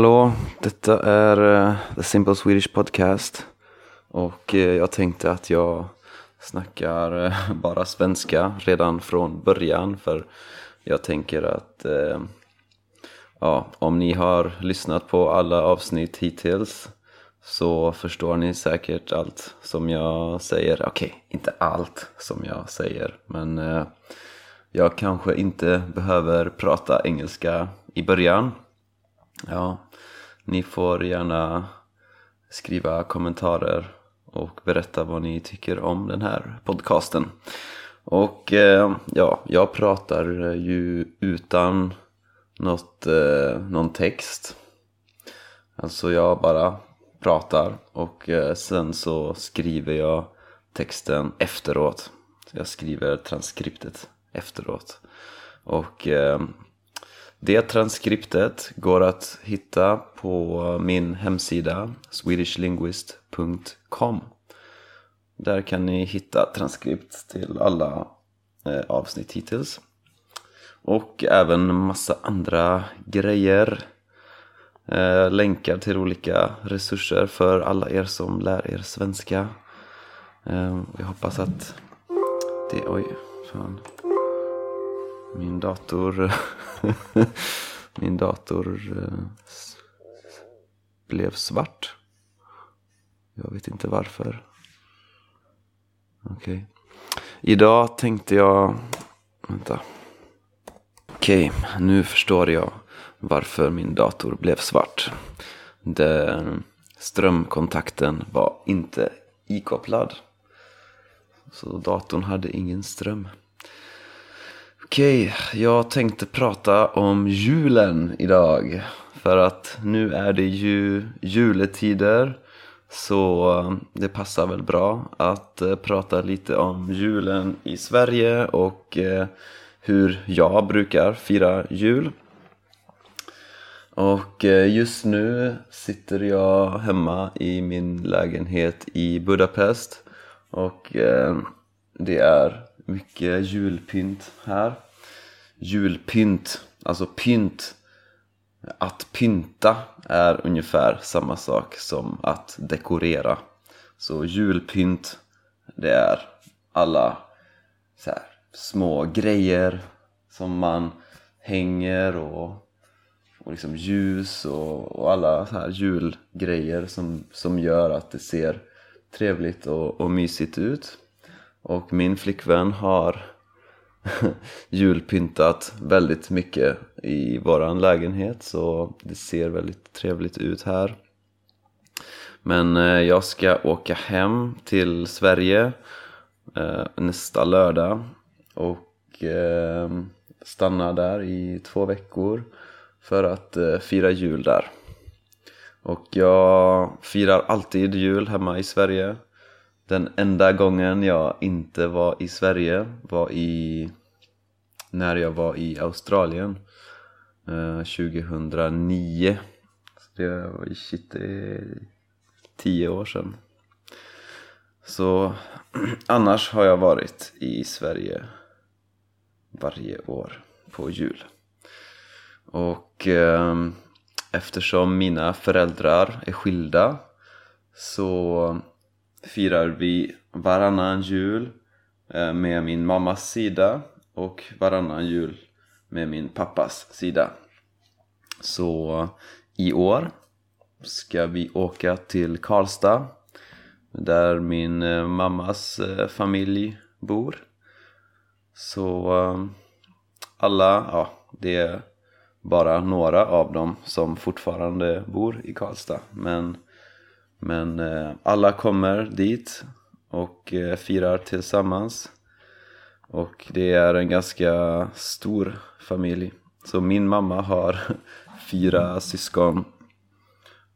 hallå! Detta är uh, The Simple Swedish Podcast. Och uh, jag tänkte att jag snackar uh, bara svenska redan från början. För jag tänker att ja, om ni har lyssnat på alla avsnitt hittills så förstår ni säkert allt som jag säger. Okej, okay, inte allt som jag säger, men jag kanske inte behöver prata engelska i början. Ja, ni får gärna skriva kommentarer och berätta vad ni tycker om den här podcasten. Och eh, ja, jag pratar ju utan något, eh, någon text. Alltså jag bara pratar och eh, sen så skriver jag texten efteråt. Så jag skriver transkriptet efteråt. Och eh, det transkriptet går att hitta på min hemsida swedishlinguist.com Där kan ni hitta transkript till alla eh, avsnitt hittills. Och även massa andra grejer. Eh, länkar till olika resurser för alla er som lär er svenska. Eh, jag hoppas att det... Oj, fan. Min dator Min dator eh, blev svart. Jag vet inte varför. Okej. Okay. Idag tänkte jag... Vänta. Okej, okay, nu förstår jag varför min dator blev svart. Den, strömkontakten var inte ikopplad. Så datorn hade ingen ström. Okej, jag tänkte prata om julen idag. För att nu är det ju juletider. Så det passar väl bra att eh, prata lite om julen i Sverige och eh, hur jag brukar fira jul. Och eh, just nu sitter jag hemma i min lägenhet i Budapest. Och det är mycket julpynt här. Julpynt, alltså pynt. Att pynta är ungefär samma sak som att dekorera. Så julpynt, det är alla så här, små grejer som man hänger och, och liksom ljus och, och alla så här julgrejer som, som gör att det ser trevligt och, och mysigt ut. Och min flickvän har julpyntat väldigt mycket i våran lägenhet så det ser väldigt trevligt ut här. Men eh, jag ska åka hem till Sverige eh, nästa lördag och eh, stanna där i två veckor för att fira jul där. Och jag firar alltid jul hemma i Sverige den enda gången jag inte var i Sverige var i när jag var i Australien eh, 2009 så det var shit, det är tio år sedan. Så annars har jag varit i Sverige varje år på jul. Och eh, eftersom mina föräldrar är skilda så firar vi varannan jul eh, med min mammas sida och varannan jul med min pappas sida. Så i år ska vi åka till Karlstad där min eh, mammas eh, familj bor. Så alla, ja det är bara några av dem som fortfarande bor i Karlstad men men eh, alla kommer dit och eh, firar tillsammans. Och det är en ganska stor familj. Så min mamma har fyra syskon.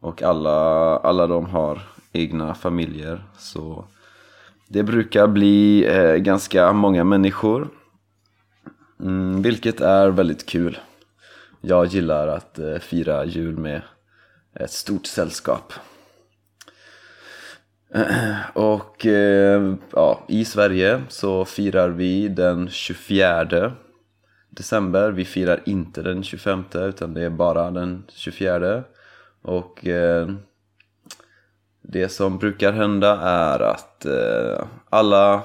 Och alla, alla de har egna familjer. Så det brukar bli eh, ganska många människor. Mm, vilket är väldigt kul. Jag gillar att eh, fira jul med ett stort sällskap. Och eh, ja, i Sverige så firar vi den 24 december. Vi firar inte den 25 utan det är bara den 24. Och eh, det som brukar hända är att eh, alla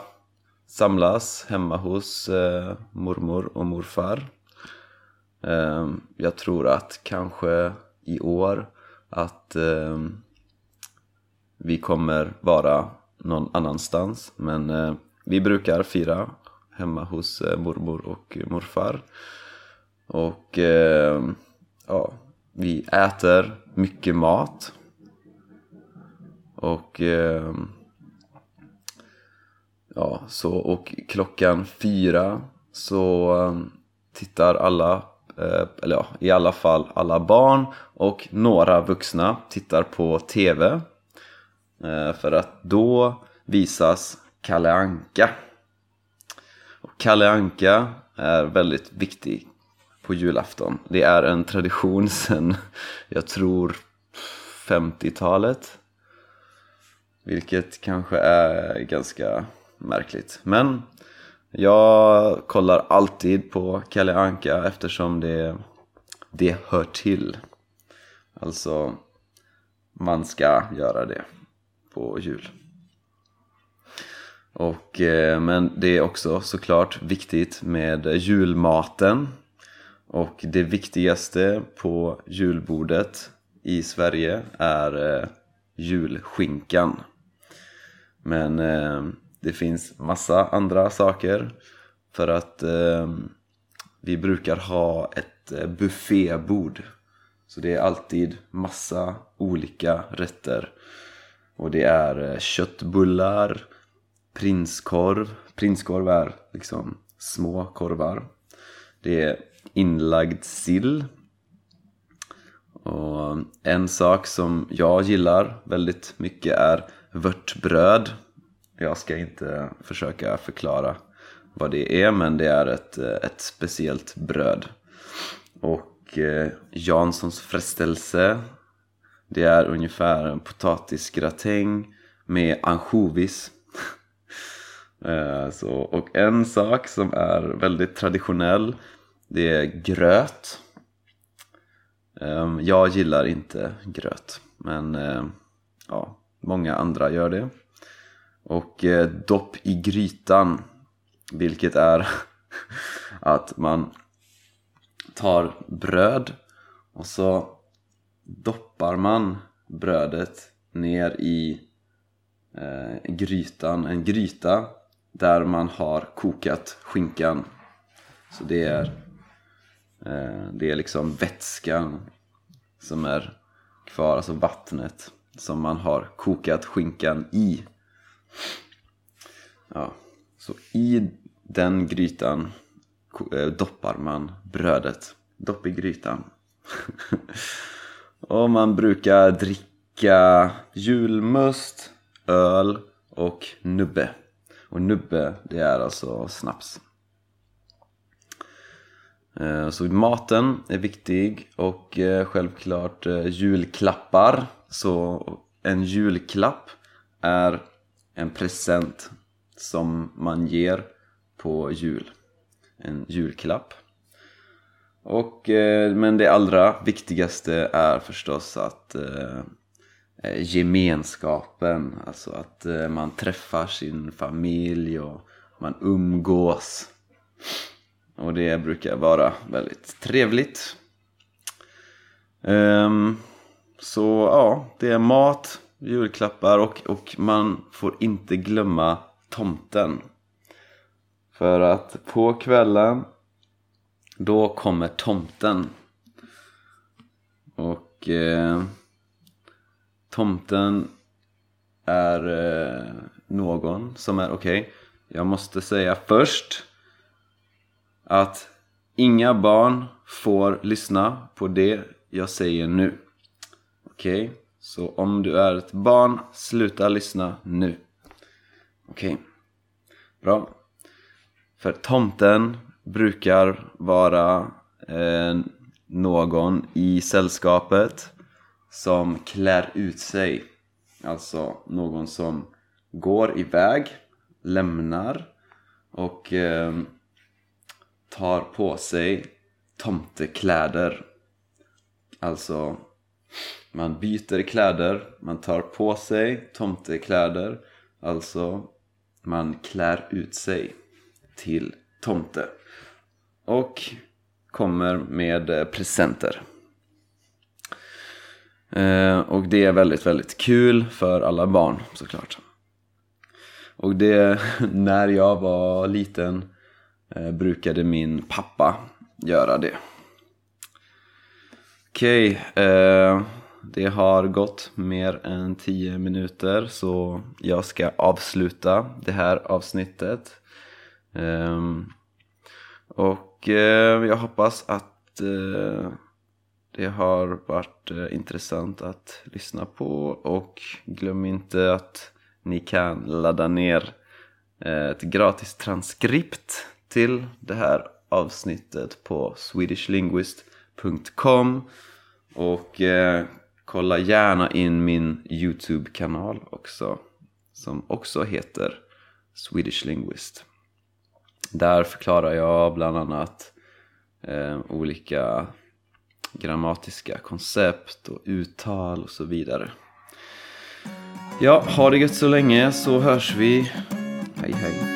samlas hemma hos eh, mormor och morfar. Eh, jag tror att kanske i år att eh, vi kommer vara någon annanstans men eh, vi brukar fira hemma hos eh, mormor och morfar. Och eh, ja, vi äter mycket mat. Och eh, ja, så och klockan fyra så eh, tittar alla eller ja, i alla fall alla barn och några vuxna tittar på TV. Eh, för att då visas Kalle Anka. Och Kalle Anka är väldigt viktig på julafton. Det är en tradition sedan, jag tror, 50-talet. Vilket kanske är ganska märkligt. Men jag kollar alltid på Kalle Anka eftersom det, det hör till. Alltså, man ska göra det på jul. Och, eh, men det är också såklart viktigt med julmaten. Och det viktigaste på julbordet i Sverige är eh, julskinkan. Men eh, det finns massa andra saker för att vi brukar ha ett buffébord så det är alltid massa olika rätter och det är eh, köttbullar, prinskorv, prinskorv är liksom små korvar. Det är inlagd sill. Och eh, en sak som jag gillar väldigt mycket är vörtbröd. Jag ska inte försöka förklara vad det är men det är ett, eh, ett speciellt bröd. Och Janssons frestelse det är ungefär en potatisgratäng med ansjovis. Eh, så, och en sak som är väldigt traditionell det är gröt. Ehm, jag gillar inte gröt men eh, ja, många andra gör det och eh, dopp i grytan vilket är att man tar bröd och så doppar man brödet ner i eh, grytan, en gryta där man har kokat skinkan så det är eh, det är liksom vätskan som är kvar, alltså vattnet som man har kokat skinkan i Ja, så i den grytan eh, doppar man brödet. Dopp i grytan. och man brukar dricka julmust, öl och nubbe. Och nubbe, det är alltså snaps. Eh, så maten är viktig och eh, självklart eh, julklappar. Så en julklapp är en present som man ger på jul. En julklapp. Och, eh, men det allra viktigaste är förstås att eh, eh, gemenskapen, alltså att eh, man träffar sin familj och man umgås. Och det brukar vara väldigt trevligt. Um, så ja, det är mat, julklappar och, och man får inte glömma tomten. För att på kvällen då kommer tomten. Och eh, tomten är eh, någon som är okej. Okay, jag måste säga först att inga barn får lyssna på det jag säger nu. Okej? Okay? Så om du är ett barn, sluta lyssna nu. Okej. Okay. Bra. För tomten brukar vara eh, någon i sällskapet som klär ut sig. Alltså någon som går iväg, lämnar och eh, tar på sig tomtekläder. Alltså Man byter kläder, man tar på sig tomtekläder Alltså, man klär ut sig till tomte och kommer med eh, presenter. Eh, och det är väldigt, väldigt kul för alla barn såklart. Och det, när jag var liten eh, brukade min pappa göra det. Okej, okay, det har gått mer än 10 minuter så jag ska avsluta det här avsnittet. Ehm, och och eh, jag hoppas att eh, det har varit eh, intressant att lyssna på och glöm inte att ni kan ladda ner ett gratis transkript till det här avsnittet på swedishlinguist.com och kolla gärna in min YouTube-kanal också som också heter Swedish Linguist. Där förklarar jag bland annat eh, olika grammatiska koncept och uttal och så vidare. Ja, ha det gött så länge så hörs vi. Hej hej.